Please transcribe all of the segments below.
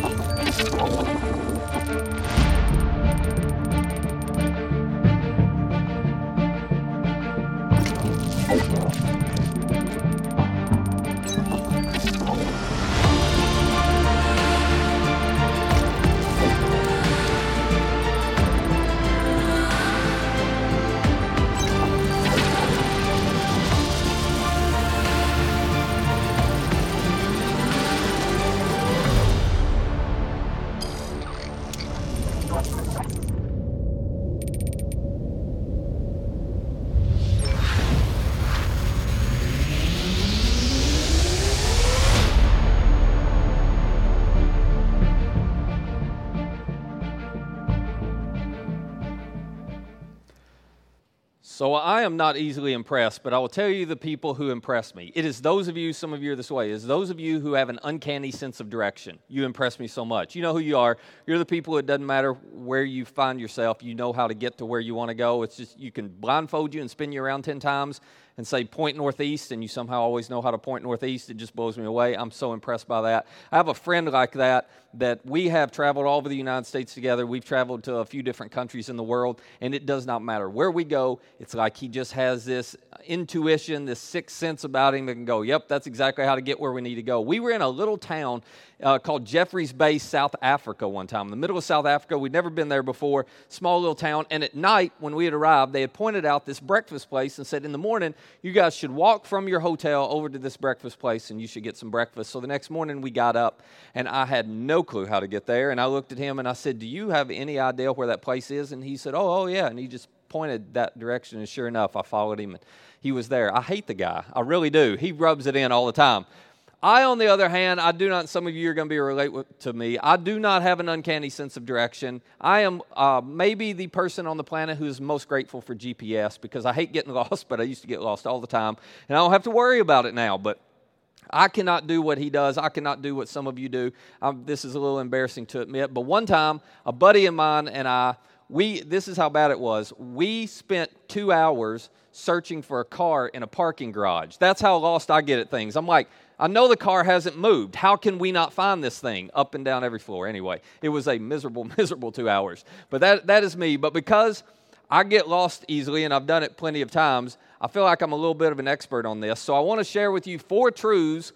Thank you. So I am not easily impressed, but I will tell you the people who impress me. It is those of you, some of you are this way, is those of you who have an uncanny sense of direction. You impress me so much. You know who you are. You're the people, it doesn't matter where you find yourself, you know how to get to where you want to go. It's just, you can blindfold you and spin you around 10 times and say point northeast, and you somehow always know how to point northeast. It just blows me away. I'm so impressed by that. I have a friend like that that we have traveled all over the United States together. We've traveled to a few different countries in the world, and it does not matter where we go. It's like he just has this intuition, this sixth sense about him that can go, yep, that's exactly how to get where we need to go. We were in a little town uh, called Jeffreys Bay, South Africa, one time. In the middle of South Africa, we'd never been there before, small little town. And at night, when we had arrived, they had pointed out this breakfast place and said, in the morning, you guys should walk from your hotel over to this breakfast place and you should get some breakfast. So the next morning, we got up and I had no clue how to get there. And I looked at him and I said, Do you have any idea where that place is? And he said, Oh, oh, yeah. And he just pointed that direction. And sure enough, I followed him and he was there. I hate the guy. I really do. He rubs it in all the time. I, on the other hand, I do not, some of you are going to be relate with, to me. I do not have an uncanny sense of direction. I am uh, maybe the person on the planet who is most grateful for GPS because I hate getting lost, but I used to get lost all the time. And I don't have to worry about it now. But I cannot do what he does. I cannot do what some of you do. Um, this is a little embarrassing to admit. But one time, a buddy of mine and I, we, this is how bad it was. We spent two hours searching for a car in a parking garage. That's how lost I get at things. I'm like, I know the car hasn't moved. How can we not find this thing up and down every floor? Anyway, it was a miserable, miserable two hours. But that, that is me. But because I get lost easily and I've done it plenty of times, I feel like I'm a little bit of an expert on this. So I want to share with you four truths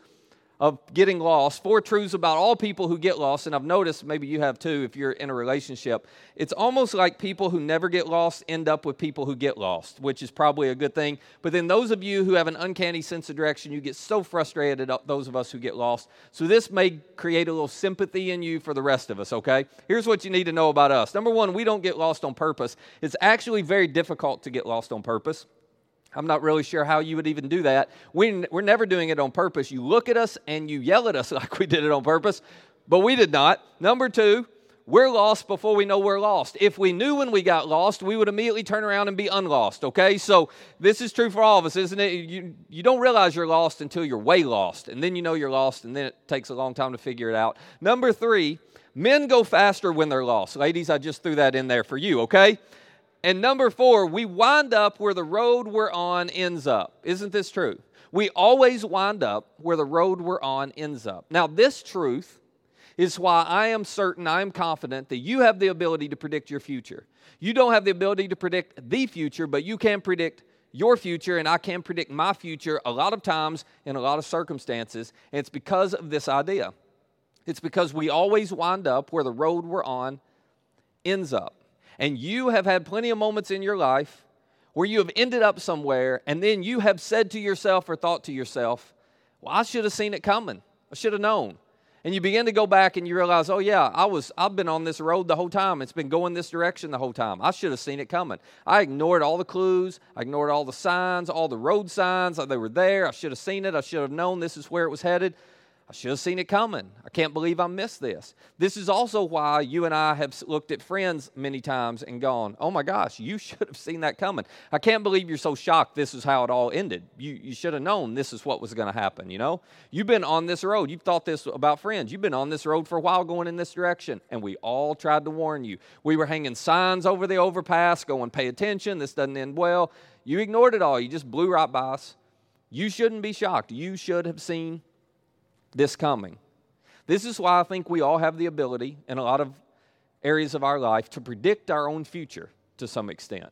of getting lost, four truths about all people who get lost. And I've noticed, maybe you have too, if you're in a relationship, it's almost like people who never get lost end up with people who get lost, which is probably a good thing. But then those of you who have an uncanny sense of direction, you get so frustrated at those of us who get lost. So this may create a little sympathy in you for the rest of us, okay? Here's what you need to know about us. Number one, we don't get lost on purpose. It's actually very difficult to get lost on purpose. I'm not really sure how you would even do that. We, we're never doing it on purpose. You look at us and you yell at us like we did it on purpose, but we did not. Number two, we're lost before we know we're lost. If we knew when we got lost, we would immediately turn around and be unlost, okay? So this is true for all of us, isn't it? You, you don't realize you're lost until you're way lost, and then you know you're lost, and then it takes a long time to figure it out. Number three, men go faster when they're lost. Ladies, I just threw that in there for you, okay? And number four, we wind up where the road we're on ends up. Isn't this true? We always wind up where the road we're on ends up. Now, this truth is why I am certain, I am confident that you have the ability to predict your future. You don't have the ability to predict the future, but you can predict your future, and I can predict my future a lot of times in a lot of circumstances. And it's because of this idea. It's because we always wind up where the road we're on ends up. And you have had plenty of moments in your life where you have ended up somewhere and then you have said to yourself or thought to yourself, Well, I should have seen it coming. I should have known. And you begin to go back and you realize, oh yeah, I was I've been on this road the whole time. It's been going this direction the whole time. I should have seen it coming. I ignored all the clues, I ignored all the signs, all the road signs. They were there. I should have seen it. I should have known this is where it was headed. I should have seen it coming. I can't believe I missed this. This is also why you and I have looked at friends many times and gone, oh my gosh, you should have seen that coming. I can't believe you're so shocked this is how it all ended. You, you should have known this is what was going to happen, you know? You've been on this road. You've thought this about friends. You've been on this road for a while going in this direction, and we all tried to warn you. We were hanging signs over the overpass going, pay attention, this doesn't end well. You ignored it all. You just blew right by us. You shouldn't be shocked. You should have seen this coming. This is why I think we all have the ability in a lot of areas of our life to predict our own future to some extent.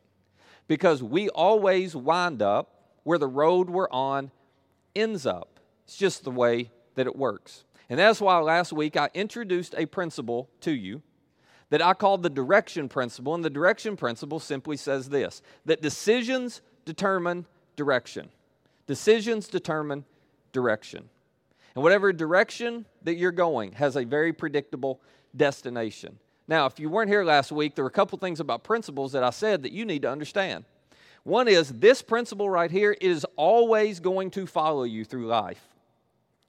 Because we always wind up where the road we're on ends up. It's just the way that it works. And that's why last week I introduced a principle to you that I called the direction principle. And the direction principle simply says this that decisions determine direction. Decisions determine direction. And whatever direction that you're going has a very predictable destination. Now, if you weren't here last week, there were a couple things about principles that I said that you need to understand. One is this principle right here is always going to follow you through life.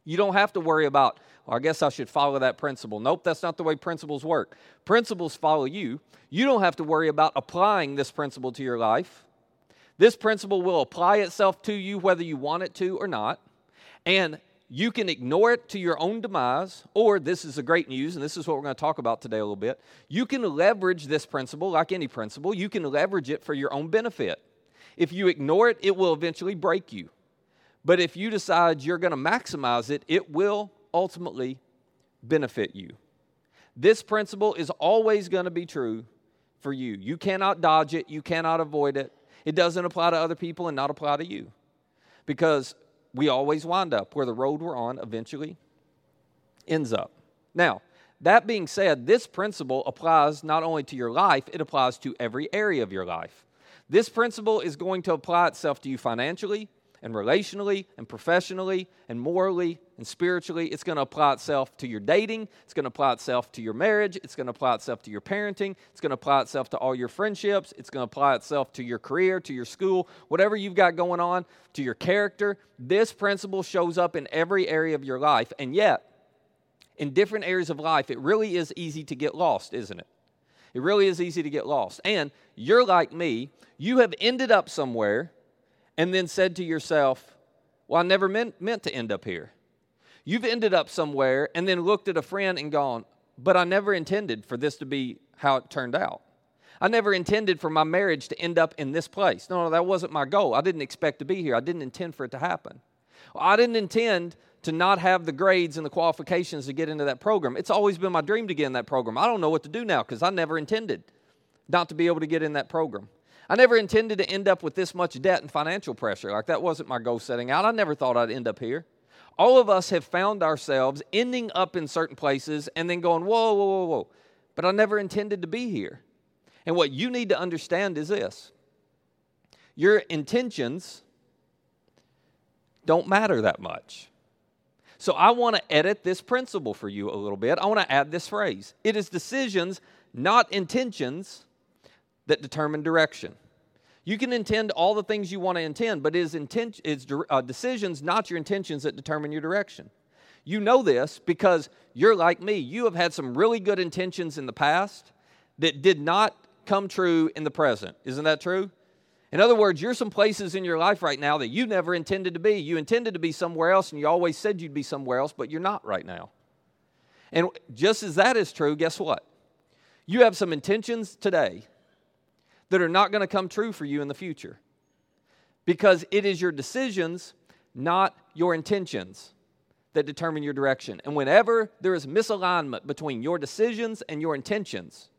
You don't have to worry about, well, I guess I should follow that principle. Nope, that's not the way principles work. Principles follow you. You don't have to worry about applying this principle to your life. This principle will apply itself to you whether you want it to or not. And you can ignore it to your own demise, or this is the great news, and this is what we're going to talk about today a little bit. You can leverage this principle, like any principle, you can leverage it for your own benefit. If you ignore it, it will eventually break you. But if you decide you're going to maximize it, it will ultimately benefit you. This principle is always going to be true for you. You cannot dodge it, you cannot avoid it. It doesn't apply to other people and not apply to you. Because we always wind up where the road we're on eventually ends up. Now, that being said, this principle applies not only to your life, it applies to every area of your life. This principle is going to apply itself to you financially, and relationally and professionally and morally and spiritually. It's going to apply itself to your dating. It's going to apply itself to your marriage. It's going to apply itself to your parenting. It's going to apply itself to all your friendships. It's going to apply itself to your career, to your school, whatever you've got going on, to your character. This principle shows up in every area of your life. And yet, in different areas of life, it really is easy to get lost, isn't it? It really is easy to get lost. And you're like me, you have ended up somewhere and then said to yourself, Well, I never meant, meant to end up here. You've ended up somewhere and then looked at a friend and gone, But I never intended for this to be how it turned out. I never intended for my marriage to end up in this place. No, no, that wasn't my goal. I didn't expect to be here. I didn't intend for it to happen. I didn't intend to not have the grades and the qualifications to get into that program. It's always been my dream to get in that program. I don't know what to do now because I never intended not to be able to get in that program. I never intended to end up with this much debt and financial pressure. Like that wasn't my goal setting out. I never thought I'd end up here. All of us have found ourselves ending up in certain places and then going, whoa, whoa, whoa, whoa. But I never intended to be here. And what you need to understand is this your intentions don't matter that much. So I want to edit this principle for you a little bit. I want to add this phrase it is decisions, not intentions, that determine direction. You can intend all the things you want to intend, but it is inten- it's uh, decisions, not your intentions, that determine your direction. You know this because you're like me. You have had some really good intentions in the past that did not come true in the present. Isn't that true? In other words, you're some places in your life right now that you never intended to be. You intended to be somewhere else, and you always said you'd be somewhere else, but you're not right now. And just as that is true, guess what? You have some intentions today that are not going to come true for you in the future. Because it is your decisions, not your intentions, that determine your direction. And whenever there is misalignment between your decisions and your intentions,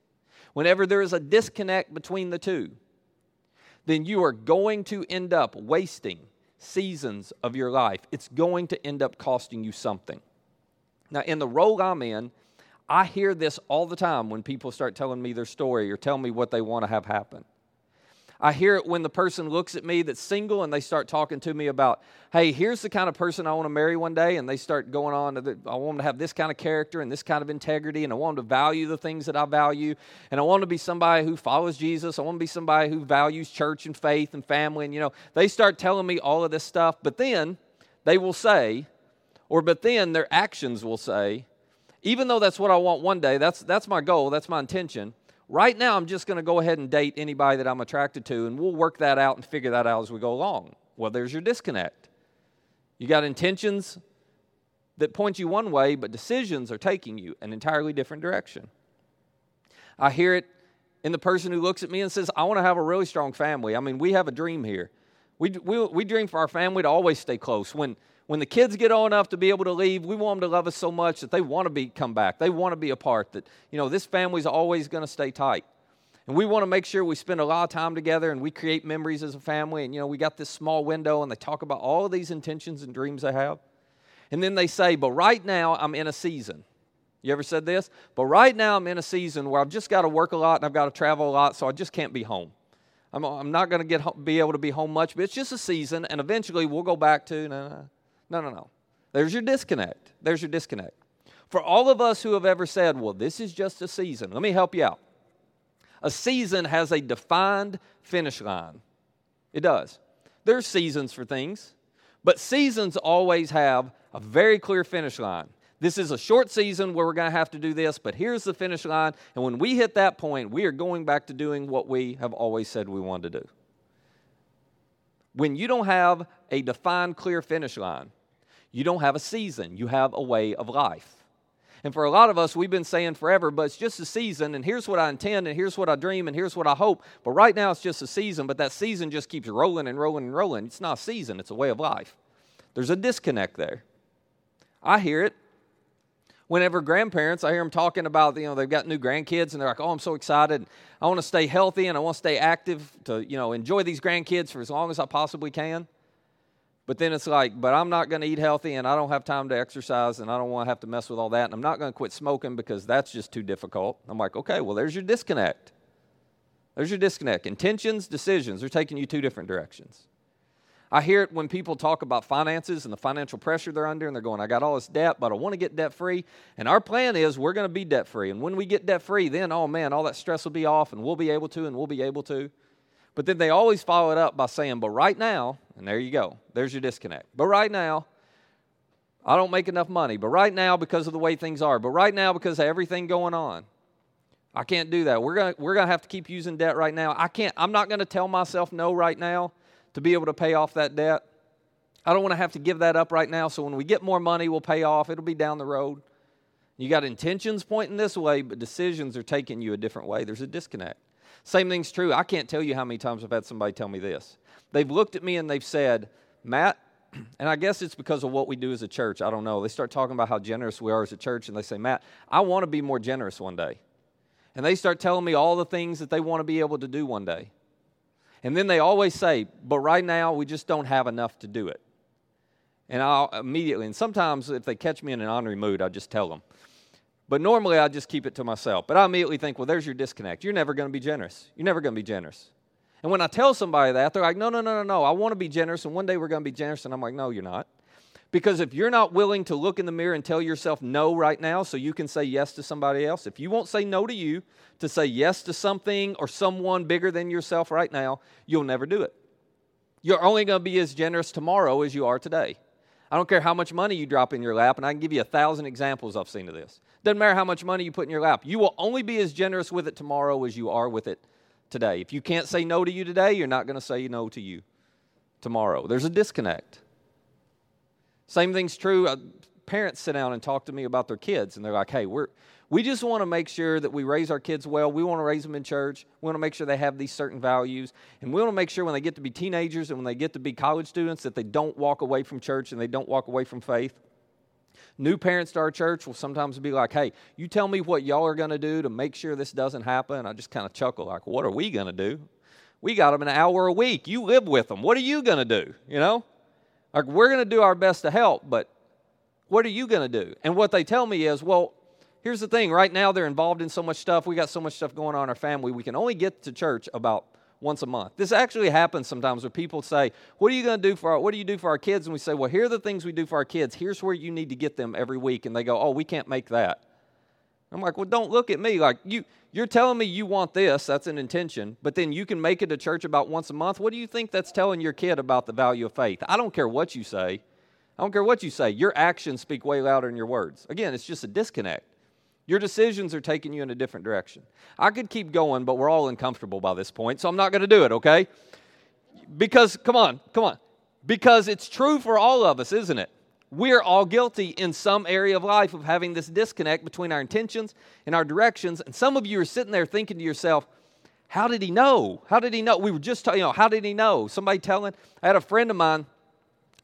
whenever there is a disconnect between the two, then you are going to end up wasting seasons of your life. It's going to end up costing you something. Now, in the role I'm in, I hear this all the time when people start telling me their story or tell me what they want to have happen. I hear it when the person looks at me that's single and they start talking to me about, hey, here's the kind of person I want to marry one day. And they start going on, to I want to have this kind of character and this kind of integrity. And I want them to value the things that I value. And I want to be somebody who follows Jesus. I want to be somebody who values church and faith and family. And, you know, they start telling me all of this stuff. But then they will say, or but then their actions will say, even though that's what I want one day, that's, that's my goal, that's my intention. Right now, I'm just going to go ahead and date anybody that I'm attracted to, and we'll work that out and figure that out as we go along. Well, there's your disconnect. You got intentions that point you one way, but decisions are taking you an entirely different direction. I hear it in the person who looks at me and says, I want to have a really strong family. I mean, we have a dream here. We, we, we dream for our family to always stay close. When, When the kids get old enough to be able to leave, we want them to love us so much that they want to be come back. They want to be a part. That you know, this family's always going to stay tight. And we want to make sure we spend a lot of time together and we create memories as a family. And, you know, we got this small window and they talk about all of these intentions and dreams they have. And then they say, but right now I'm in a season. You ever said this? But right now I'm in a season where I've just got to work a lot and I've got to travel a lot, so I just can't be home. I'm, I'm not going to get be able to be home much, but it's just a season, and eventually we'll go back to no, no, no, no, no. There's your disconnect. There's your disconnect. For all of us who have ever said, well, this is just a season, let me help you out. A season has a defined finish line. It does. There's seasons for things, but seasons always have a very clear finish line. This is a short season where we're going to have to do this, but here's the finish line. And when we hit that point, we are going back to doing what we have always said we wanted to do. When you don't have a defined, clear finish line, you don't have a season, you have a way of life. And for a lot of us, we've been saying forever, but it's just a season, and here's what I intend, and here's what I dream, and here's what I hope. But right now, it's just a season, but that season just keeps rolling and rolling and rolling. It's not a season, it's a way of life. There's a disconnect there. I hear it. Whenever grandparents, I hear them talking about, you know, they've got new grandkids and they're like, oh, I'm so excited. I want to stay healthy and I want to stay active to, you know, enjoy these grandkids for as long as I possibly can. But then it's like, but I'm not going to eat healthy and I don't have time to exercise and I don't want to have to mess with all that. And I'm not going to quit smoking because that's just too difficult. I'm like, okay, well, there's your disconnect. There's your disconnect. Intentions, decisions, they're taking you two different directions. I hear it when people talk about finances and the financial pressure they're under, and they're going, I got all this debt, but I want to get debt free. And our plan is we're going to be debt free. And when we get debt free, then, oh man, all that stress will be off, and we'll be able to, and we'll be able to. But then they always follow it up by saying, but right now, and there you go, there's your disconnect. But right now, I don't make enough money. But right now, because of the way things are, but right now, because of everything going on, I can't do that. We're gonna we're gonna have to keep using debt right now. I can't, I'm not to tell myself no right now to be able to pay off that debt. I don't want to have to give that up right now. So when we get more money, we'll pay off. It'll be down the road. You got intentions pointing this way, but decisions are taking you a different way. There's a disconnect. Same thing's true. I can't tell you how many times I've had somebody tell me this. They've looked at me and they've said, Matt, and I guess it's because of what we do as a church. I don't know. They start talking about how generous we are as a church, and they say, Matt, I want to be more generous one day. And they start telling me all the things that they want to be able to do one day. And then they always say, but right now we just don't have enough to do it. And I'll immediately, and sometimes if they catch me in an honorary mood, I just tell them. But normally I just keep it to myself. But I immediately think, well, there's your disconnect. You're never going to be generous. You're never going to be generous. And when I tell somebody that, they're like, no, no, no, no, no. I want to be generous, and one day we're going to be generous. And I'm like, no, you're not. Because if you're not willing to look in the mirror and tell yourself no right now so you can say yes to somebody else, if you won't say no to you to say yes to something or someone bigger than yourself right now, you'll never do it. You're only going to be as generous tomorrow as you are today. I don't care how much money you drop in your lap, and I can give you a thousand examples I've seen of this. Doesn't matter how much money you put in your lap. You will only be as generous with it tomorrow as you are with it today. If you can't say no to you today, you're not going to say no to you tomorrow. There's a disconnect. Same thing's true. Uh, parents sit down and talk to me about their kids, and they're like, hey, we're, we just want to make sure that we raise our kids well. We want to raise them in church. We want to make sure they have these certain values. And we want to make sure when they get to be teenagers and when they get to be college students that they don't walk away from church and they don't walk away from faith. New parents to our church will sometimes be like, hey, you tell me what y'all are going to do to make sure this doesn't happen. I just kind of chuckle, like, what are we going to do? We got them an hour a week. You live with them. What are you going to do? You know? Like, we're going to do our best to help, but what are you going to do? And what they tell me is, well, here's the thing right now they're involved in so much stuff. We got so much stuff going on in our family. We can only get to church about once a month. This actually happens sometimes where people say, What are you going to do for our, what do you do for our kids? And we say, Well, here are the things we do for our kids. Here's where you need to get them every week. And they go, Oh, we can't make that. I'm like, Well, don't look at me. Like you you're telling me you want this, that's an intention, but then you can make it to church about once a month. What do you think that's telling your kid about the value of faith? I don't care what you say. I don't care what you say. Your actions speak way louder than your words. Again, it's just a disconnect. Your decisions are taking you in a different direction. I could keep going, but we're all uncomfortable by this point, so I'm not going to do it, okay? Because, come on, come on. Because it's true for all of us, isn't it? We're all guilty in some area of life of having this disconnect between our intentions and our directions. And some of you are sitting there thinking to yourself, how did he know? How did he know? We were just talking, you know, how did he know? Somebody telling, I had a friend of mine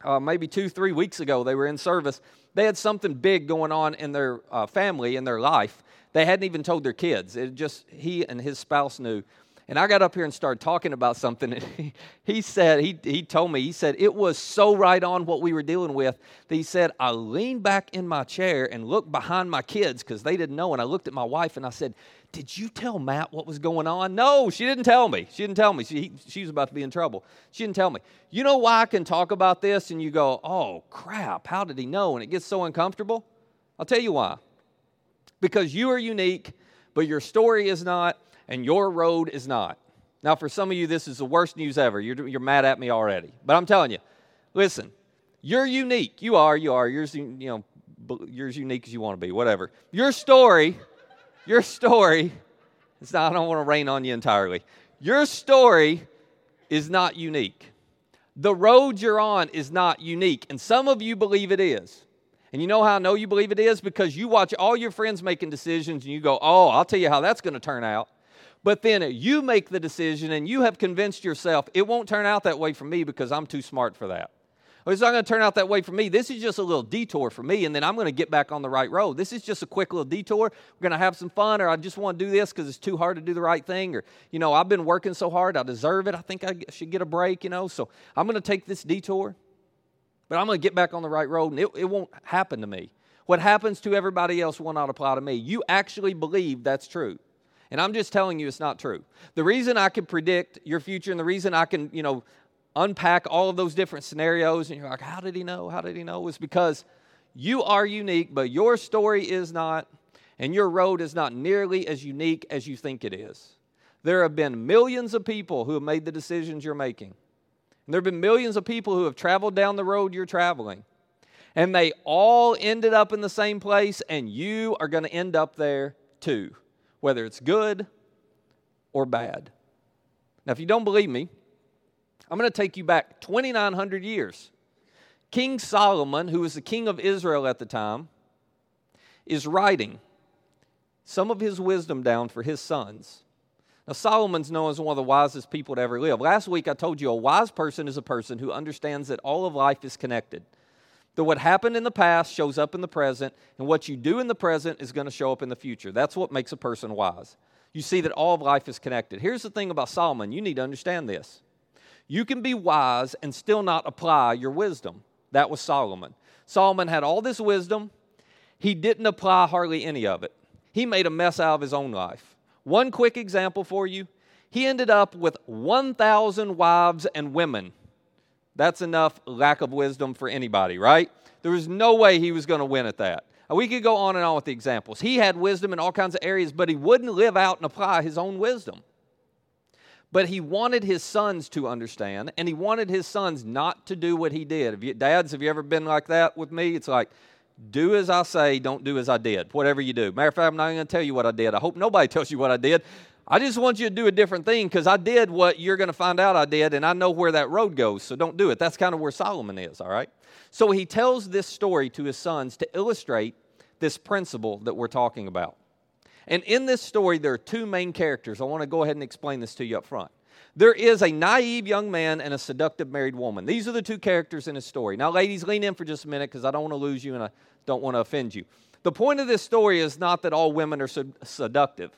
uh, maybe two, three weeks ago, they were in service. They had something big going on in their uh, family, in their life. They hadn't even told their kids. It just, he and his spouse knew. And I got up here and started talking about something. And he, he said, he, he told me, he said, it was so right on what we were dealing with that he said, I leaned back in my chair and looked behind my kids because they didn't know. And I looked at my wife and I said, Did you tell Matt what was going on? No, she didn't tell me. She didn't tell me. She, she was about to be in trouble. She didn't tell me. You know why I can talk about this and you go, Oh, crap, how did he know? And it gets so uncomfortable? I'll tell you why. Because you are unique, but your story is not and your road is not. Now, for some of you, this is the worst news ever. You're, you're mad at me already. But I'm telling you, listen, you're unique. You are, you are. Yours, you know, you're as unique as you want to be, whatever. Your story, your story, it's not, I don't want to rain on you entirely. Your story is not unique. The road you're on is not unique. And some of you believe it is. And you know how I know you believe it is? Because you watch all your friends making decisions and you go, oh, I'll tell you how that's going to turn out. But then you make the decision and you have convinced yourself it won't turn out that way for me because I'm too smart for that. Or it's not going to turn out that way for me. This is just a little detour for me, and then I'm going to get back on the right road. This is just a quick little detour. We're going to have some fun, or I just want to do this because it's too hard to do the right thing, or, you know, I've been working so hard, I deserve it. I think I should get a break, you know, so I'm going to take this detour, but I'm going to get back on the right road, and it, it won't happen to me. What happens to everybody else will not apply to me. You actually believe that's true. And I'm just telling you it's not true. The reason I can predict your future and the reason I can, you know, unpack all of those different scenarios and you're like, how did he know? How did he know? Is because you are unique, but your story is not, and your road is not nearly as unique as you think it is. There have been millions of people who have made the decisions you're making. And there have been millions of people who have traveled down the road you're traveling. And they all ended up in the same place, and you are going to end up there too whether it's good or bad. Now, if you don't believe me, I'm going to take you back 2,900 years. King Solomon, who was the king of Israel at the time, is writing some of his wisdom down for his sons. Now, Solomon's known as one of the wisest people to ever live. Last week I told you a wise person is a person who understands that all of life is connected that what happened in the past shows up in the present, and what you do in the present is going to show up in the future. That's what makes a person wise. You see that all of life is connected. Here's the thing about Solomon you need to understand this. You can be wise and still not apply your wisdom. That was Solomon. Solomon had all this wisdom, he didn't apply hardly any of it. He made a mess out of his own life. One quick example for you he ended up with 1,000 wives and women that's enough lack of wisdom for anybody, right? There was no way he was going to win at that. We could go on and on with the examples. He had wisdom in all kinds of areas, but he wouldn't live out and apply his own wisdom. But he wanted his sons to understand, and he wanted his sons not to do what he did. Have you, dads, have you ever been like that with me? It's like, do as I say, don't do as I did, whatever you do. Matter of fact, I'm not going to tell you what I did. I hope nobody tells you what I did. I just want you to do a different thing because I did what you're going to find out I did, and I know where that road goes, so don't do it. That's kind of where Solomon is, all right? So he tells this story to his sons to illustrate this principle that we're talking about. And in this story, there are two main characters. I want to go ahead and explain this to you up front. There is a naive young man and a seductive married woman. These are the two characters in his story. Now, ladies, lean in for just a minute because I don't want to lose you and I don't want to offend you. The point of this story is not that all women are seductive.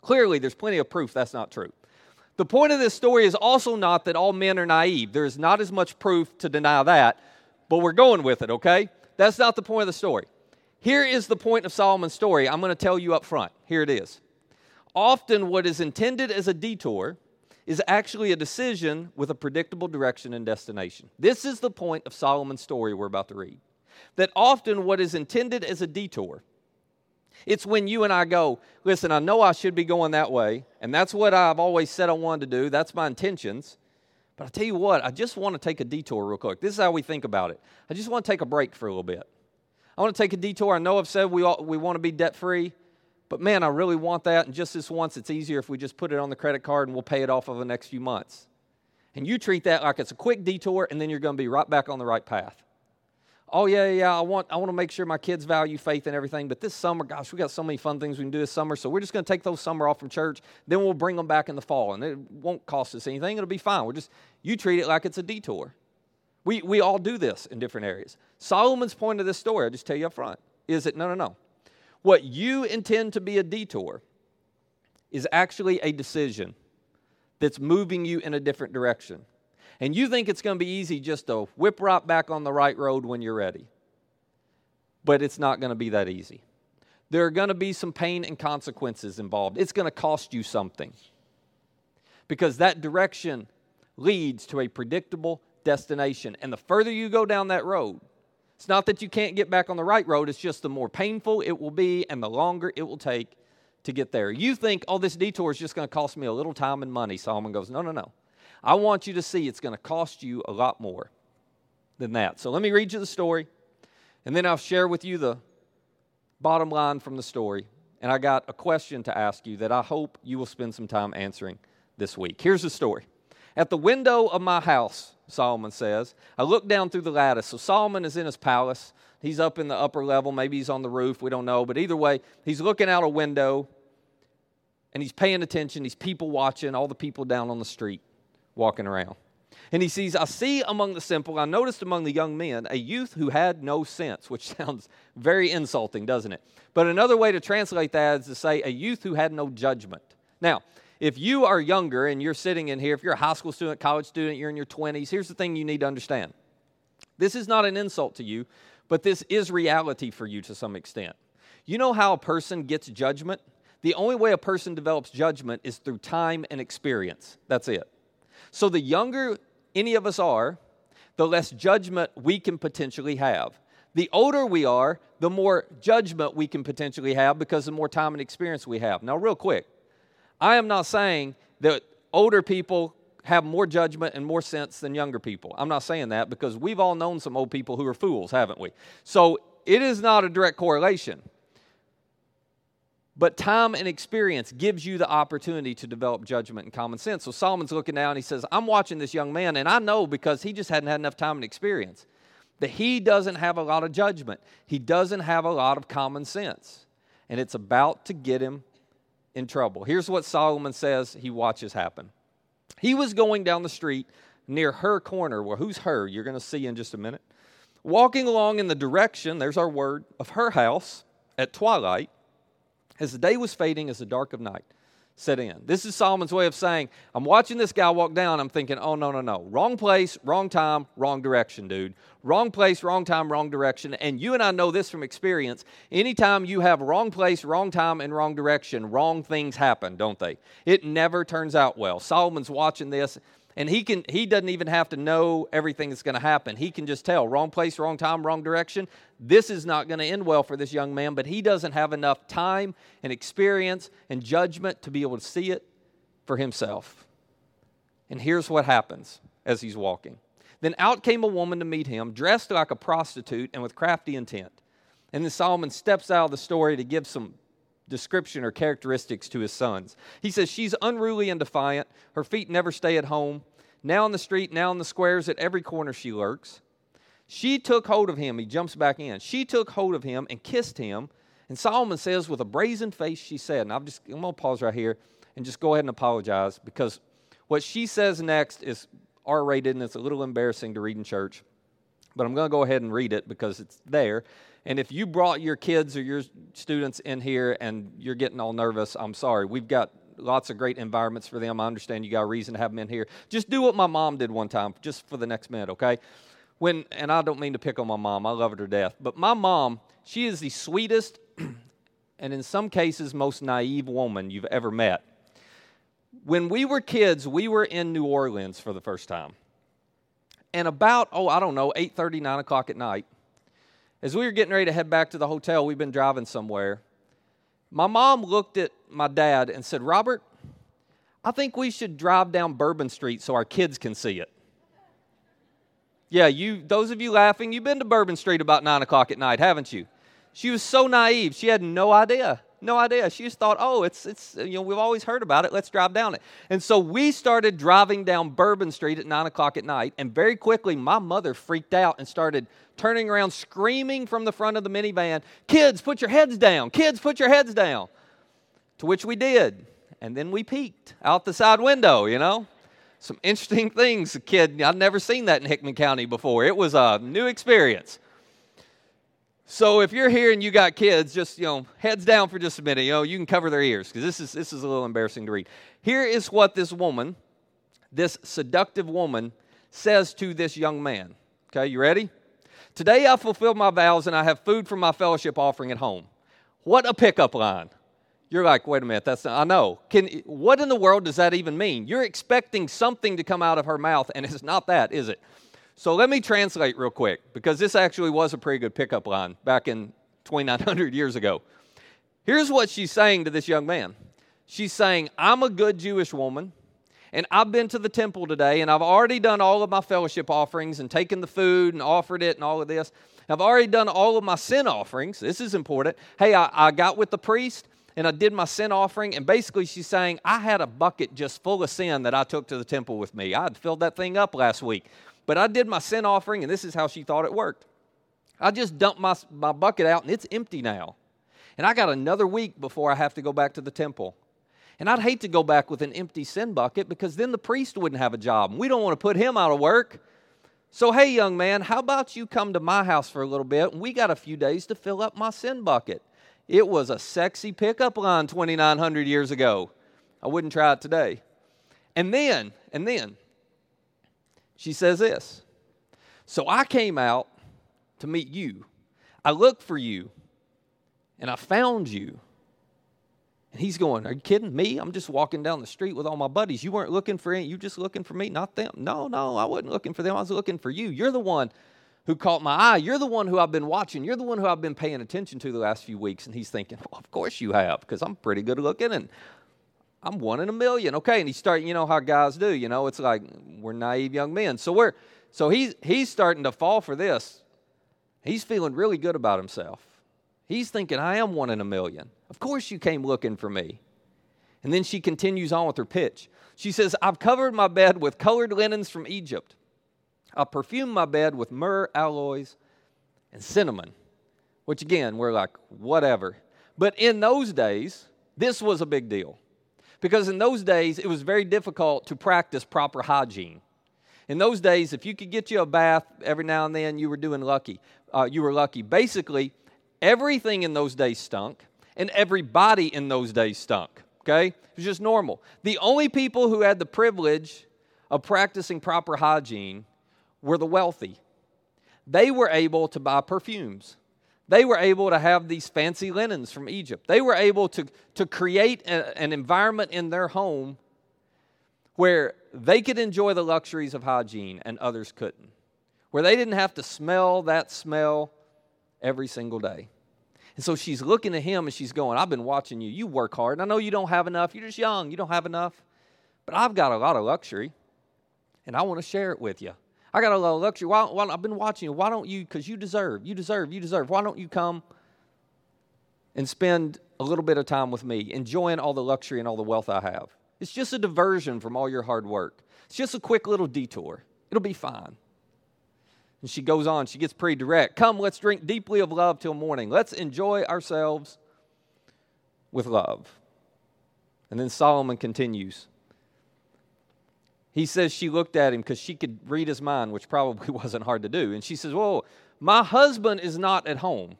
Clearly, there's plenty of proof that's not true. The point of this story is also not that all men are naive. There is not as much proof to deny that, but we're going with it, okay? That's not the point of the story. Here is the point of Solomon's story. I'm going to tell you up front. Here it is. Often, what is intended as a detour is actually a decision with a predictable direction and destination. This is the point of Solomon's story we're about to read. That often, what is intended as a detour it's when you and I go, listen, I know I should be going that way, and that's what I've always said I wanted to do. That's my intentions. But I tell you what, I just want to take a detour real quick. This is how we think about it. I just want to take a break for a little bit. I want to take a detour. I know I've said we, all, we want to be debt free, but man, I really want that. And just this once, it's easier if we just put it on the credit card and we'll pay it off over the next few months. And you treat that like it's a quick detour, and then you're going to be right back on the right path oh yeah, yeah, I want I want to make sure my kids value faith and everything. But this summer, gosh, we got so many fun things we can do this summer. So we're just going to take those summer off from church. Then we'll bring them back in the fall, and it won't cost us anything. It'll be fine. We're just you treat it like it's a detour. We, we all do this in different areas. Solomon's point of this story, I'll just tell you up front, is that no, no, no. What you intend to be a detour is actually a decision that's moving you in a different direction. And you think it's going to be easy just to whip right back on the right road when you're ready. But it's not going to be that easy. There are going to be some pain and consequences involved. It's going to cost you something. Because that direction leads to a predictable destination. And the further you go down that road, it's not that you can't get back on the right road, it's just the more painful it will be and the longer it will take to get there. You think, oh, this detour is just going to cost me a little time and money. Solomon goes, no, no, no. I want you to see it's going to cost you a lot more than that. So let me read you the story, and then I'll share with you the bottom line from the story. And I got a question to ask you that I hope you will spend some time answering this week. Here's the story. At the window of my house, Solomon says. I look down through the lattice. So Solomon is in his palace. He's up in the upper level. Maybe he's on the roof. We don't know. But either way, he's looking out a window and he's paying attention. He's people watching, all the people down on the street walking around. And he sees, I see among the simple, I noticed among the young men, a youth who had no sense, which sounds very insulting, doesn't it? But another way to translate that is to say, a youth who had no judgment. Now, if you are younger and you're sitting in here, if you're a high school student, college student, you're in your 20s, here's the thing you need to understand. This is not an insult to you, but this is reality for you to some extent. You know how a person gets judgment? The only way a person develops judgment is through time and experience. That's it. So the younger any of us are, the less judgment we can potentially have. The older we are, the more judgment we can potentially have because the more time and experience we have. Now, real quick, I am not saying that older people have more judgment and more sense than younger people. I'm not saying that because we've all known some old people who are fools, haven't we? So it is not a direct correlation. But time and experience gives you the opportunity to develop judgment and common sense. So Solomon's looking down, he says, I'm watching this young man, and I know because he just hadn't had enough time and experience that he doesn't have a lot of judgment. He doesn't have a lot of common sense. And it's about to get him in trouble. Here's what Solomon says he watches happen. He was going down the street near her corner. Well, who's her? You're going to see in just a minute. Walking along in the direction, there's our word, of her house at twilight, as the day was fading as the dark of night set in. This is Solomon's way of saying, I'm watching this guy walk down. I'm thinking, oh, no, no, no. Wrong place, wrong time, wrong direction, dude. Wrong place, wrong time, wrong direction. And you and I know this from experience. Anytime you have wrong place, wrong time, and wrong direction, wrong things happen, don't they? It never turns out well. Solomon's watching this and he can he doesn't even have to know everything that's going to happen. He can just tell wrong place wrong time wrong direction. This is not going to end well for this young man but he doesn't have enough time and experience and judgment to be able to see it for himself. And here's what happens as he's walking. Then out came a woman to meet him dressed like a prostitute and with crafty intent. And then solomon steps out of the story to give some description or characteristics to his sons. He says, She's unruly and defiant. Her feet never stay at home. Now in the street, now in the squares, at every corner she lurks. She took hold of him. He jumps back in. She took hold of him and kissed him. And Solomon says, with a brazen face, she said, and I'm just I'm gonna pause right here and just go ahead and apologize because what she says next is R-rated and it's a little embarrassing to read in church. But I'm gonna go ahead and read it because it's there. And if you brought your kids or your students in here and you're getting all nervous, I'm sorry. We've got lots of great environments for them. I understand you got a reason to have them in here. Just do what my mom did one time, just for the next minute, okay? When, and I don't mean to pick on my mom, I love her to death, but my mom, she is the sweetest and in some cases most naive woman you've ever met. When we were kids, we were in New Orleans for the first time. And about, oh, I don't know, 8 30, 9 o'clock at night, as we were getting ready to head back to the hotel, we've been driving somewhere. My mom looked at my dad and said, Robert, I think we should drive down Bourbon Street so our kids can see it. Yeah, you those of you laughing, you've been to Bourbon Street about nine o'clock at night, haven't you? She was so naive, she had no idea no idea. She just thought, oh, it's, it's, you know, we've always heard about it. Let's drive down it. And so we started driving down Bourbon Street at 9 o'clock at night. And very quickly, my mother freaked out and started turning around, screaming from the front of the minivan, Kids, put your heads down. Kids, put your heads down. To which we did. And then we peeked out the side window, you know. some interesting things. Kid, I'd never seen that in Hickman County before. It was a new experience. So if you're here and you got kids, just you know, heads down for just a minute. You know, you can cover their ears because this is this is a little embarrassing to read. Here is what this woman, this seductive woman, says to this young man. Okay, you ready? Today I fulfilled my vows and I have food from my fellowship offering at home. What a pickup line. You're like, wait a minute, that's not, I know. Can, what in the world does that even mean? You're expecting something to come out of her mouth, and it's not that, is it? So let me translate real quick, because this actually was a pretty good pickup line back in 2,900 years ago. Here's what she's saying to this young man She's saying, I'm a good Jewish woman, and I've been to the temple today, and I've already done all of my fellowship offerings and taken the food and offered it and all of this. I've already done all of my sin offerings. This is important. Hey, I, I got with the priest and I did my sin offering. And basically, she's saying, I had a bucket just full of sin that I took to the temple with me. I filled that thing up last week. But I did my sin offering, and this is how she thought it worked. I just dumped my, my bucket out, and it's empty now. And I got another week before I have to go back to the temple. And I'd hate to go back with an empty sin bucket because then the priest wouldn't have a job. And we don't want to put him out of work. So, hey, young man, how about you come to my house for a little bit? We got a few days to fill up my sin bucket. It was a sexy pickup line 2,900 years ago. I wouldn't try it today. And then, and then, she says this So I came out to meet you. I looked for you, and I found you. And he's going, Are you kidding me? I'm just walking down the street with all my buddies. You weren't looking for any, you just looking for me, not them. No, no, I wasn't looking for them. I was looking for you. You're the one who caught my eye. You're the one who I've been watching. You're the one who I've been paying attention to the last few weeks. And he's thinking, well, of course you have, because I'm pretty good looking and I'm one in a million. Okay. And he's starting, you know how guys do, you know, it's like we're naive young men. So we're so he's he's starting to fall for this. He's feeling really good about himself. He's thinking, I am one in a million. Of course you came looking for me. And then she continues on with her pitch. She says, I've covered my bed with colored linens from Egypt. I perfume my bed with myrrh, aloes, and cinnamon, which again, we're like, whatever. But in those days, this was a big deal. Because in those days, it was very difficult to practice proper hygiene. In those days, if you could get you a bath every now and then, you were doing lucky. Uh, you were lucky. Basically, everything in those days stunk, and everybody in those days stunk. Okay? It was just normal. The only people who had the privilege of practicing proper hygiene were the wealthy. They were able to buy perfumes. They were able to have these fancy linens from Egypt. They were able to, to create a, an environment in their home where they could enjoy the luxuries of hygiene and others couldn't, where they didn't have to smell that smell every single day. And so she's looking at him and she's going, I've been watching you. You work hard. And I know you don't have enough. You're just young. You don't have enough. But I've got a lot of luxury and I want to share it with you. I got a little luxury. Why, why, I've been watching you. Why don't you, because you deserve, you deserve, you deserve. Why don't you come and spend a little bit of time with me, enjoying all the luxury and all the wealth I have? It's just a diversion from all your hard work. It's just a quick little detour. It'll be fine. And she goes on, she gets pretty direct. Come, let's drink deeply of love till morning. Let's enjoy ourselves with love. And then Solomon continues he says she looked at him because she could read his mind, which probably wasn't hard to do. And she says, Well, my husband is not at home.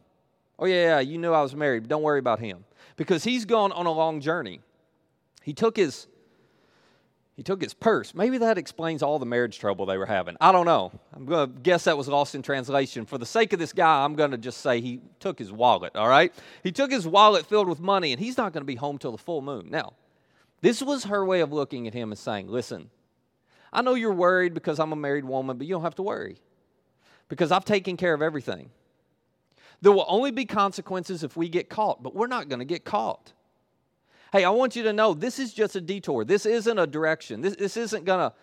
Oh, yeah, yeah, you knew I was married. Don't worry about him. Because he's gone on a long journey. He took his he took his purse. Maybe that explains all the marriage trouble they were having. I don't know. I'm going to guess that was lost in translation. For the sake of this guy, I'm going to just say he took his wallet, all right? He took his wallet filled with money, and he's not going to be home till the full moon. Now, this was her way of looking at him and saying, Listen, I know you're worried because I'm a married woman, but you don't have to worry because I've taken care of everything. There will only be consequences if we get caught, but we're not going to get caught. Hey, I want you to know this is just a detour. This isn't a direction. This, this isn't going to,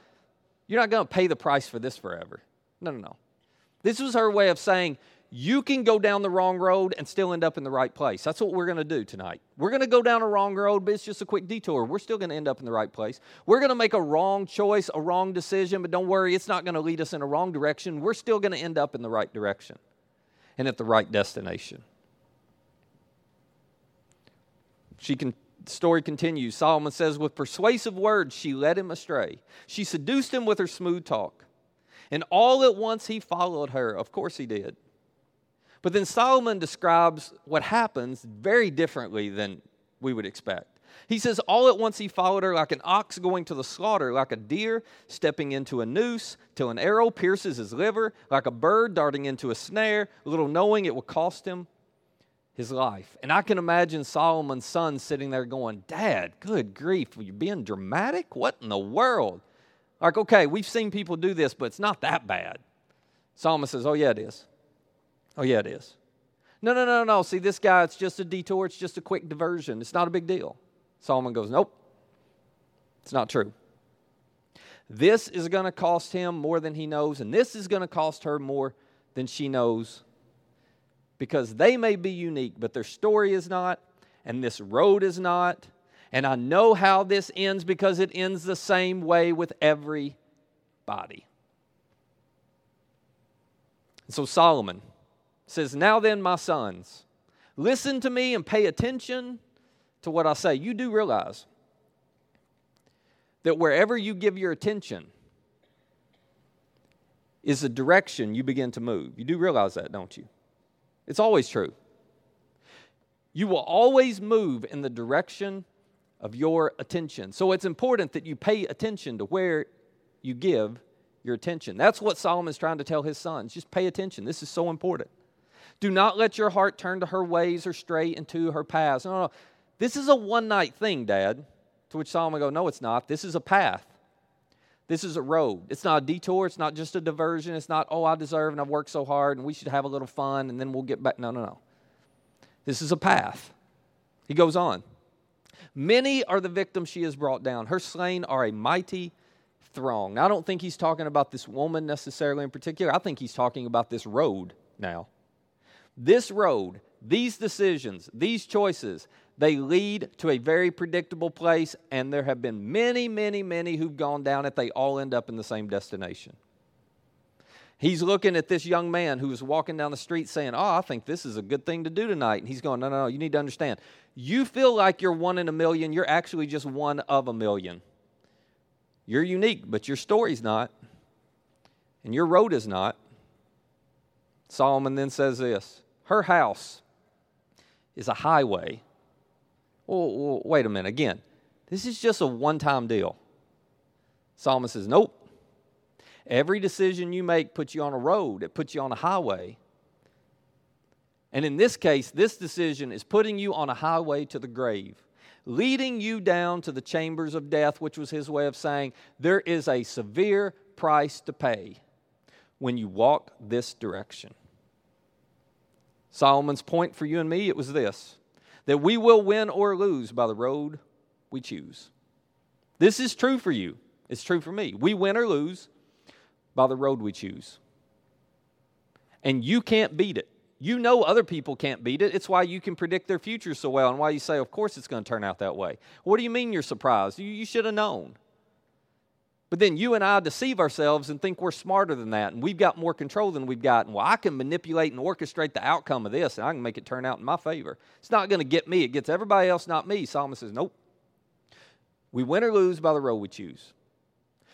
you're not going to pay the price for this forever. No, no, no. This was her way of saying, you can go down the wrong road and still end up in the right place. That's what we're going to do tonight. We're going to go down a wrong road, but it's just a quick detour. We're still going to end up in the right place. We're going to make a wrong choice, a wrong decision, but don't worry, it's not going to lead us in a wrong direction. We're still going to end up in the right direction and at the right destination. She can The story continues. Solomon says, With persuasive words, she led him astray. She seduced him with her smooth talk. And all at once he followed her. Of course he did. But then Solomon describes what happens very differently than we would expect. He says, All at once he followed her like an ox going to the slaughter, like a deer stepping into a noose, till an arrow pierces his liver, like a bird darting into a snare, little knowing it will cost him his life. And I can imagine Solomon's son sitting there going, Dad, good grief, you're being dramatic? What in the world? Like, okay, we've seen people do this, but it's not that bad. Solomon says, Oh, yeah, it is. Oh, yeah, it is. No, no, no, no. See, this guy, it's just a detour, it's just a quick diversion. It's not a big deal. Solomon goes, Nope, it's not true. This is going to cost him more than he knows, and this is going to cost her more than she knows because they may be unique, but their story is not, and this road is not. And I know how this ends because it ends the same way with everybody. So Solomon says, Now then, my sons, listen to me and pay attention to what I say. You do realize that wherever you give your attention is the direction you begin to move. You do realize that, don't you? It's always true. You will always move in the direction of your attention. So it's important that you pay attention to where you give your attention. That's what Solomon's trying to tell his sons. Just pay attention. This is so important. Do not let your heart turn to her ways or stray into her paths. No, no. This is a one night thing, Dad. To which Solomon go, No, it's not. This is a path. This is a road. It's not a detour. It's not just a diversion. It's not, oh, I deserve and I've worked so hard and we should have a little fun and then we'll get back. No, no, no. This is a path. He goes on. Many are the victims she has brought down. Her slain are a mighty throng. Now, I don't think he's talking about this woman necessarily in particular. I think he's talking about this road now. This road, these decisions, these choices, they lead to a very predictable place, and there have been many, many, many who've gone down it. They all end up in the same destination. He's looking at this young man who was walking down the street saying, Oh, I think this is a good thing to do tonight. And he's going, No, no, no, you need to understand. You feel like you're one in a million, you're actually just one of a million. You're unique, but your story's not, and your road is not. Solomon then says this Her house is a highway well, wait a minute. Again, this is just a one time deal. Solomon says, Nope. Every decision you make puts you on a road, it puts you on a highway. And in this case, this decision is putting you on a highway to the grave, leading you down to the chambers of death, which was his way of saying there is a severe price to pay when you walk this direction. Solomon's point for you and me, it was this that we will win or lose by the road we choose. This is true for you. It's true for me. We win or lose by the road we choose. And you can't beat it. You know other people can't beat it. It's why you can predict their future so well and why you say, of course, it's going to turn out that way. What do you mean you're surprised? You, you should have known. But then you and I deceive ourselves and think we're smarter than that and we've got more control than we've got. And well, I can manipulate and orchestrate the outcome of this and I can make it turn out in my favor. It's not going to get me, it gets everybody else, not me. Solomon says, nope. We win or lose by the road we choose.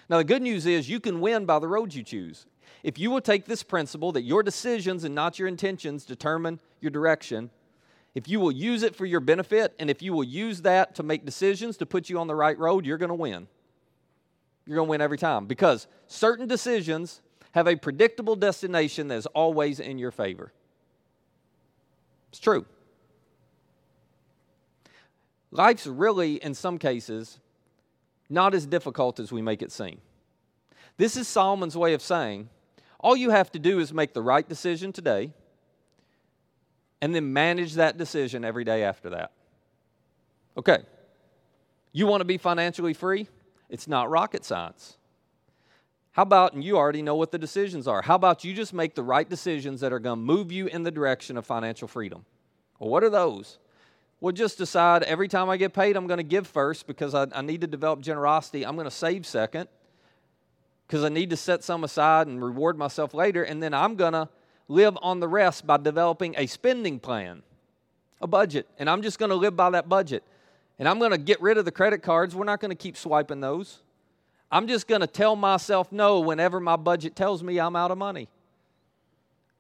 Now, the good news is you can win by the road you choose. If you will take this principle that your decisions and not your intentions determine your direction, if you will use it for your benefit, and if you will use that to make decisions to put you on the right road, you're going to win you're going to win every time because certain decisions have a predictable destination that is always in your favor. It's true. Life's really, in some cases, not as difficult as we make it seem. This is Solomon's way of saying all you have to do is make the right decision today and then manage that decision every day after that. Okay. You want to be financially free? It's not rocket science. How about, and you already know what the decisions are, how about you just make the right decisions that are going to move you in the direction of financial freedom? Well, what are those? Well, just decide every time I get paid, I'm going to give first because I, I need to develop generosity. I'm going to save second because I need to set some aside and reward myself later. And then I'm going to live on the rest by developing a spending plan, a budget. And I'm just going to live by that budget. And I'm going to get rid of the credit cards. We're not going to keep swiping those. I'm just going to tell myself no whenever my budget tells me I'm out of money.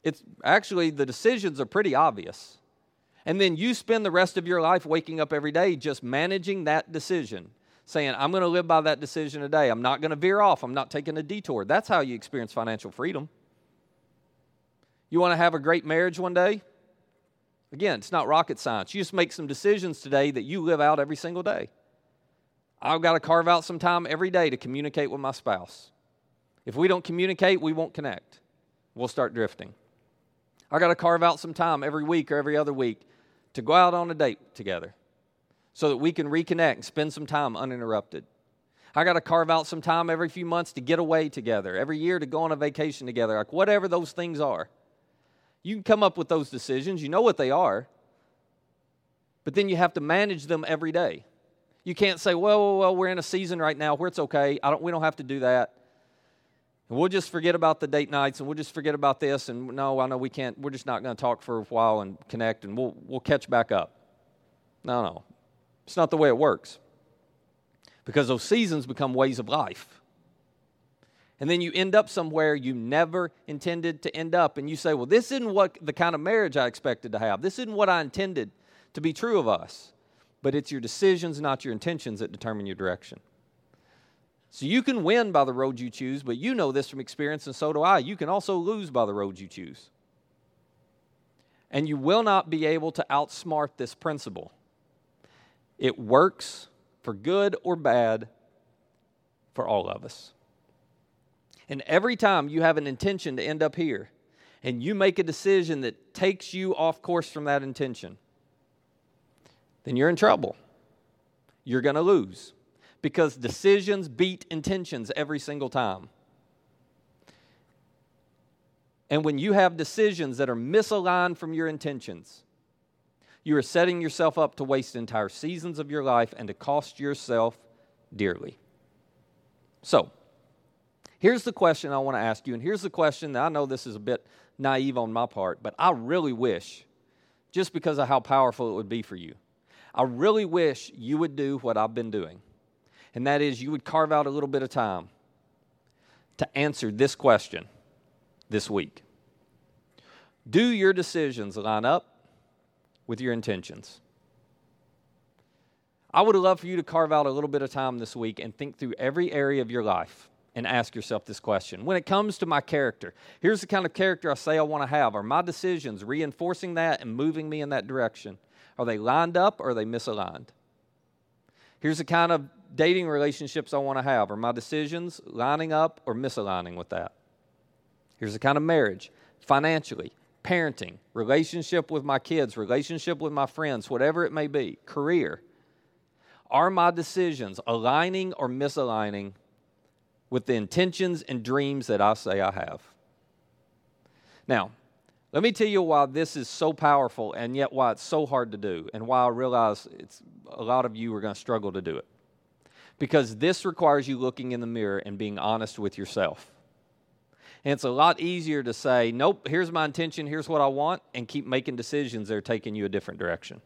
It's actually, the decisions are pretty obvious. And then you spend the rest of your life waking up every day just managing that decision, saying, I'm going to live by that decision today. I'm not going to veer off. I'm not taking a detour. That's how you experience financial freedom. You want to have a great marriage one day? Again, it's not rocket science. You just make some decisions today that you live out every single day. I've got to carve out some time every day to communicate with my spouse. If we don't communicate, we won't connect. We'll start drifting. I've got to carve out some time every week or every other week to go out on a date together so that we can reconnect and spend some time uninterrupted. I got to carve out some time every few months to get away together, every year to go on a vacation together, like whatever those things are. You can come up with those decisions, you know what they are, but then you have to manage them every day. You can't say, well, well, well, we're in a season right now where it's okay. I don't, we don't have to do that. And we'll just forget about the date nights and we'll just forget about this. And no, I know we can't, we're just not going to talk for a while and connect and we'll, we'll catch back up. No, no. It's not the way it works. Because those seasons become ways of life. And then you end up somewhere you never intended to end up. And you say, well, this isn't what the kind of marriage I expected to have. This isn't what I intended to be true of us. But it's your decisions, not your intentions, that determine your direction. So you can win by the road you choose, but you know this from experience, and so do I. You can also lose by the road you choose. And you will not be able to outsmart this principle. It works for good or bad for all of us. And every time you have an intention to end up here, and you make a decision that takes you off course from that intention, then you're in trouble. You're going to lose because decisions beat intentions every single time. And when you have decisions that are misaligned from your intentions, you are setting yourself up to waste entire seasons of your life and to cost yourself dearly. So, here's the question I want to ask you, and here's the question that I know this is a bit naive on my part, but I really wish, just because of how powerful it would be for you, I really wish you would do what I've been doing and that is you would carve out a little bit of time to answer this question this week. Do your decisions line up with your intentions? I would love for you to carve out a little bit of time this week and think through every area of your life and ask yourself this question. When it comes to my character, here's the kind of character I say I want to have. Are my decisions reinforcing that and moving me in that direction? Are they lined up or are they misaligned? Here's the kind of dating relationships I want to have. Are my decisions lining up or misaligning with that? Here's the kind of marriage financially, parenting, relationship with my kids, relationship with my friends, whatever it may be, career. Are my decisions aligning or misaligning with the intentions and dreams that I say I have? Now, let me tell you why this is so powerful and yet why it's so hard to do, and why I realize it's, a lot of you are going to struggle to do it because this requires you looking in the mirror and being honest with yourself. And it's a lot easier to say, nope, here's my intention, here's what I want, and keep making decisions that are taking you a different direction.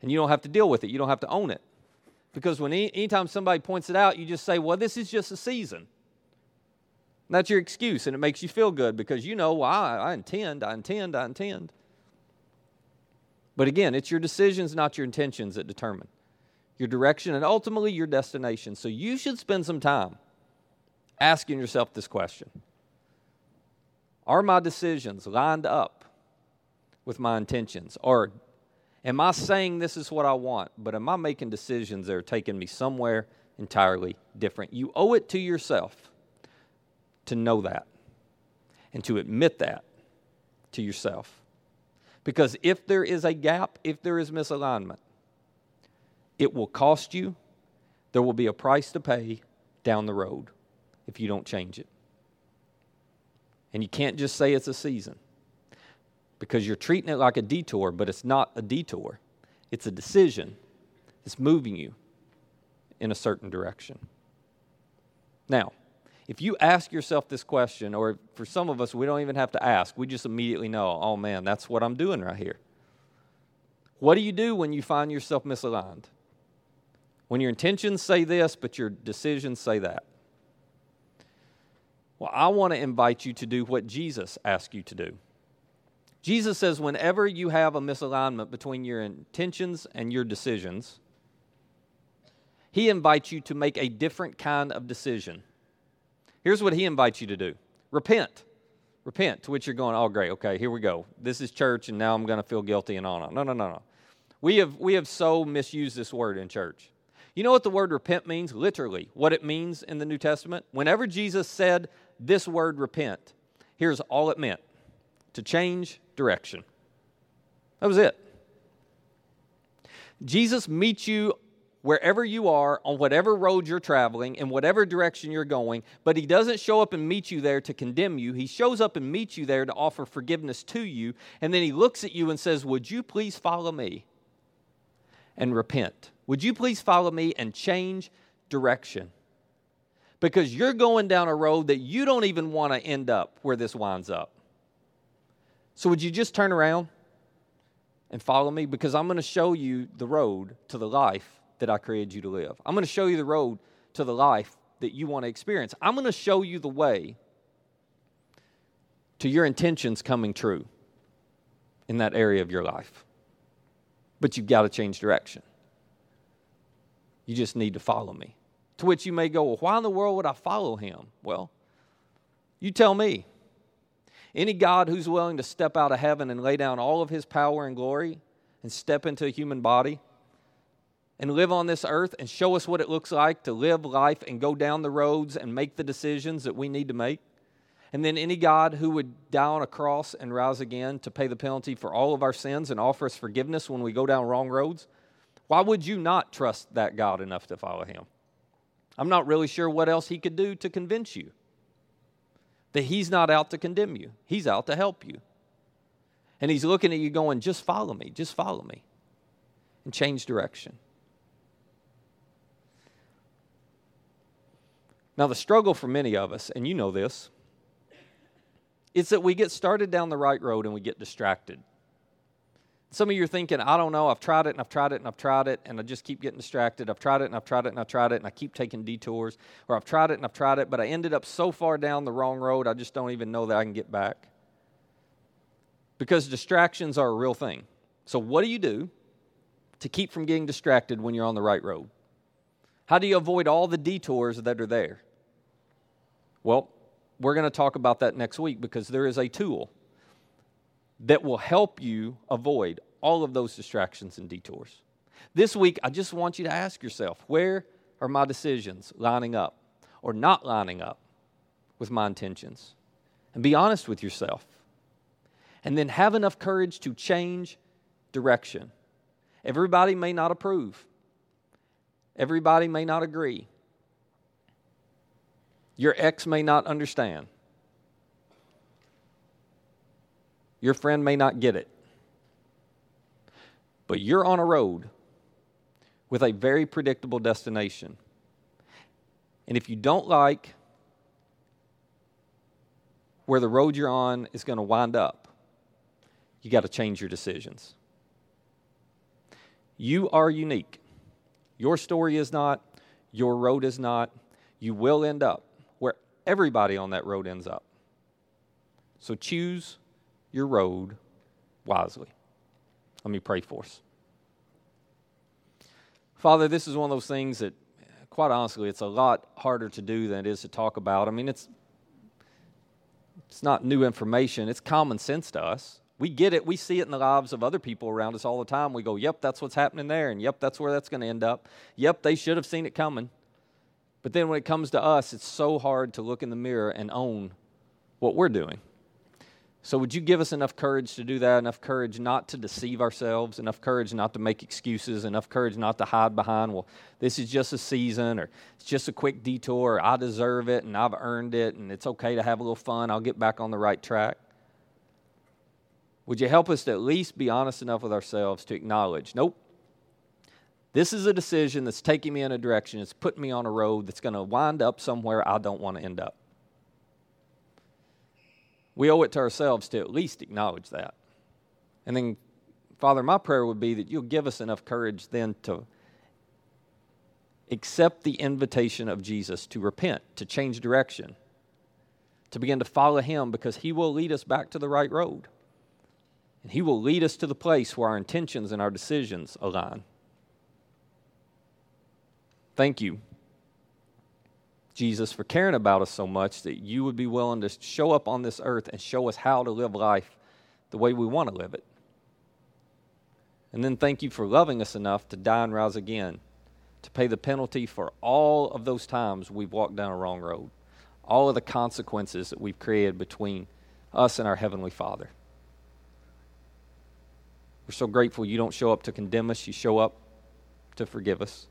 And you don't have to deal with it, you don't have to own it. Because when any, anytime somebody points it out, you just say, well, this is just a season. And that's your excuse, and it makes you feel good because you know, well, I, I intend, I intend, I intend. But again, it's your decisions, not your intentions, that determine your direction, and ultimately your destination. So you should spend some time asking yourself this question Are my decisions lined up with my intentions? Or am I saying this is what I want, but am I making decisions that are taking me somewhere entirely different? You owe it to yourself to know that and to admit that to yourself. Because if there is a gap, if there is misalignment, it will cost you. There will be a price to pay down the road if you don't change it. And you can't just say it's a season because you're treating it like a detour, but it's not a detour. It's a decision that's moving you in a certain direction. Now, if you ask yourself this question, or for some of us, we don't even have to ask, we just immediately know, oh man, that's what I'm doing right here. What do you do when you find yourself misaligned? When your intentions say this, but your decisions say that. Well, I want to invite you to do what Jesus asked you to do. Jesus says, whenever you have a misalignment between your intentions and your decisions, he invites you to make a different kind of decision. Here's what he invites you to do repent. Repent, to which you're going, oh, great, okay, here we go. This is church, and now I'm going to feel guilty and on. No, no, no, no. We have, we have so misused this word in church. You know what the word repent means? Literally, what it means in the New Testament? Whenever Jesus said this word repent, here's all it meant to change direction. That was it. Jesus meets you wherever you are, on whatever road you're traveling, in whatever direction you're going, but He doesn't show up and meet you there to condemn you. He shows up and meets you there to offer forgiveness to you, and then He looks at you and says, Would you please follow me and repent? Would you please follow me and change direction? Because you're going down a road that you don't even want to end up where this winds up. So, would you just turn around and follow me? Because I'm going to show you the road to the life that I created you to live. I'm going to show you the road to the life that you want to experience. I'm going to show you the way to your intentions coming true in that area of your life. But you've got to change direction. You just need to follow me. To which you may go, Well, why in the world would I follow him? Well, you tell me. Any God who's willing to step out of heaven and lay down all of his power and glory and step into a human body and live on this earth and show us what it looks like to live life and go down the roads and make the decisions that we need to make. And then any God who would die on a cross and rise again to pay the penalty for all of our sins and offer us forgiveness when we go down wrong roads. Why would you not trust that God enough to follow him? I'm not really sure what else he could do to convince you that He's not out to condemn you, He's out to help you. And He's looking at you going, just follow me, just follow me, and change direction. Now, the struggle for many of us, and you know this, is that we get started down the right road and we get distracted. Some of you are thinking, I don't know, I've tried it and I've tried it and I've tried it, and I just keep getting distracted. I've tried it and I've tried it and I've tried it, and I keep taking detours. Or I've tried it and I've tried it, but I ended up so far down the wrong road, I just don't even know that I can get back. Because distractions are a real thing. So, what do you do to keep from getting distracted when you're on the right road? How do you avoid all the detours that are there? Well, we're going to talk about that next week because there is a tool that will help you avoid all of those distractions and detours. This week, I just want you to ask yourself where are my decisions lining up or not lining up with my intentions? And be honest with yourself. And then have enough courage to change direction. Everybody may not approve, everybody may not agree, your ex may not understand. Your friend may not get it. But you're on a road with a very predictable destination. And if you don't like where the road you're on is going to wind up, you got to change your decisions. You are unique. Your story is not, your road is not. You will end up where everybody on that road ends up. So choose your road wisely. Let me pray for us. Father, this is one of those things that, quite honestly, it's a lot harder to do than it is to talk about. I mean, it's it's not new information, it's common sense to us. We get it, we see it in the lives of other people around us all the time. We go, yep, that's what's happening there, and yep, that's where that's going to end up. Yep, they should have seen it coming. But then when it comes to us, it's so hard to look in the mirror and own what we're doing. So, would you give us enough courage to do that? Enough courage not to deceive ourselves, enough courage not to make excuses, enough courage not to hide behind, well, this is just a season, or it's just a quick detour, or I deserve it, and I've earned it, and it's okay to have a little fun, I'll get back on the right track? Would you help us to at least be honest enough with ourselves to acknowledge, nope, this is a decision that's taking me in a direction, it's putting me on a road that's going to wind up somewhere I don't want to end up? We owe it to ourselves to at least acknowledge that. And then, Father, my prayer would be that you'll give us enough courage then to accept the invitation of Jesus to repent, to change direction, to begin to follow Him because He will lead us back to the right road. And He will lead us to the place where our intentions and our decisions align. Thank you, Jesus, for caring about us so much that you would be willing to show up on this earth and show us how to live life the way we want to live it. And then thank you for loving us enough to die and rise again, to pay the penalty for all of those times we've walked down a wrong road, all of the consequences that we've created between us and our Heavenly Father. We're so grateful you don't show up to condemn us, you show up to forgive us.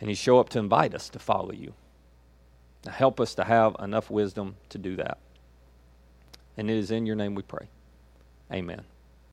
And you show up to invite us to follow you. Now help us to have enough wisdom to do that. And it is in your name we pray. Amen.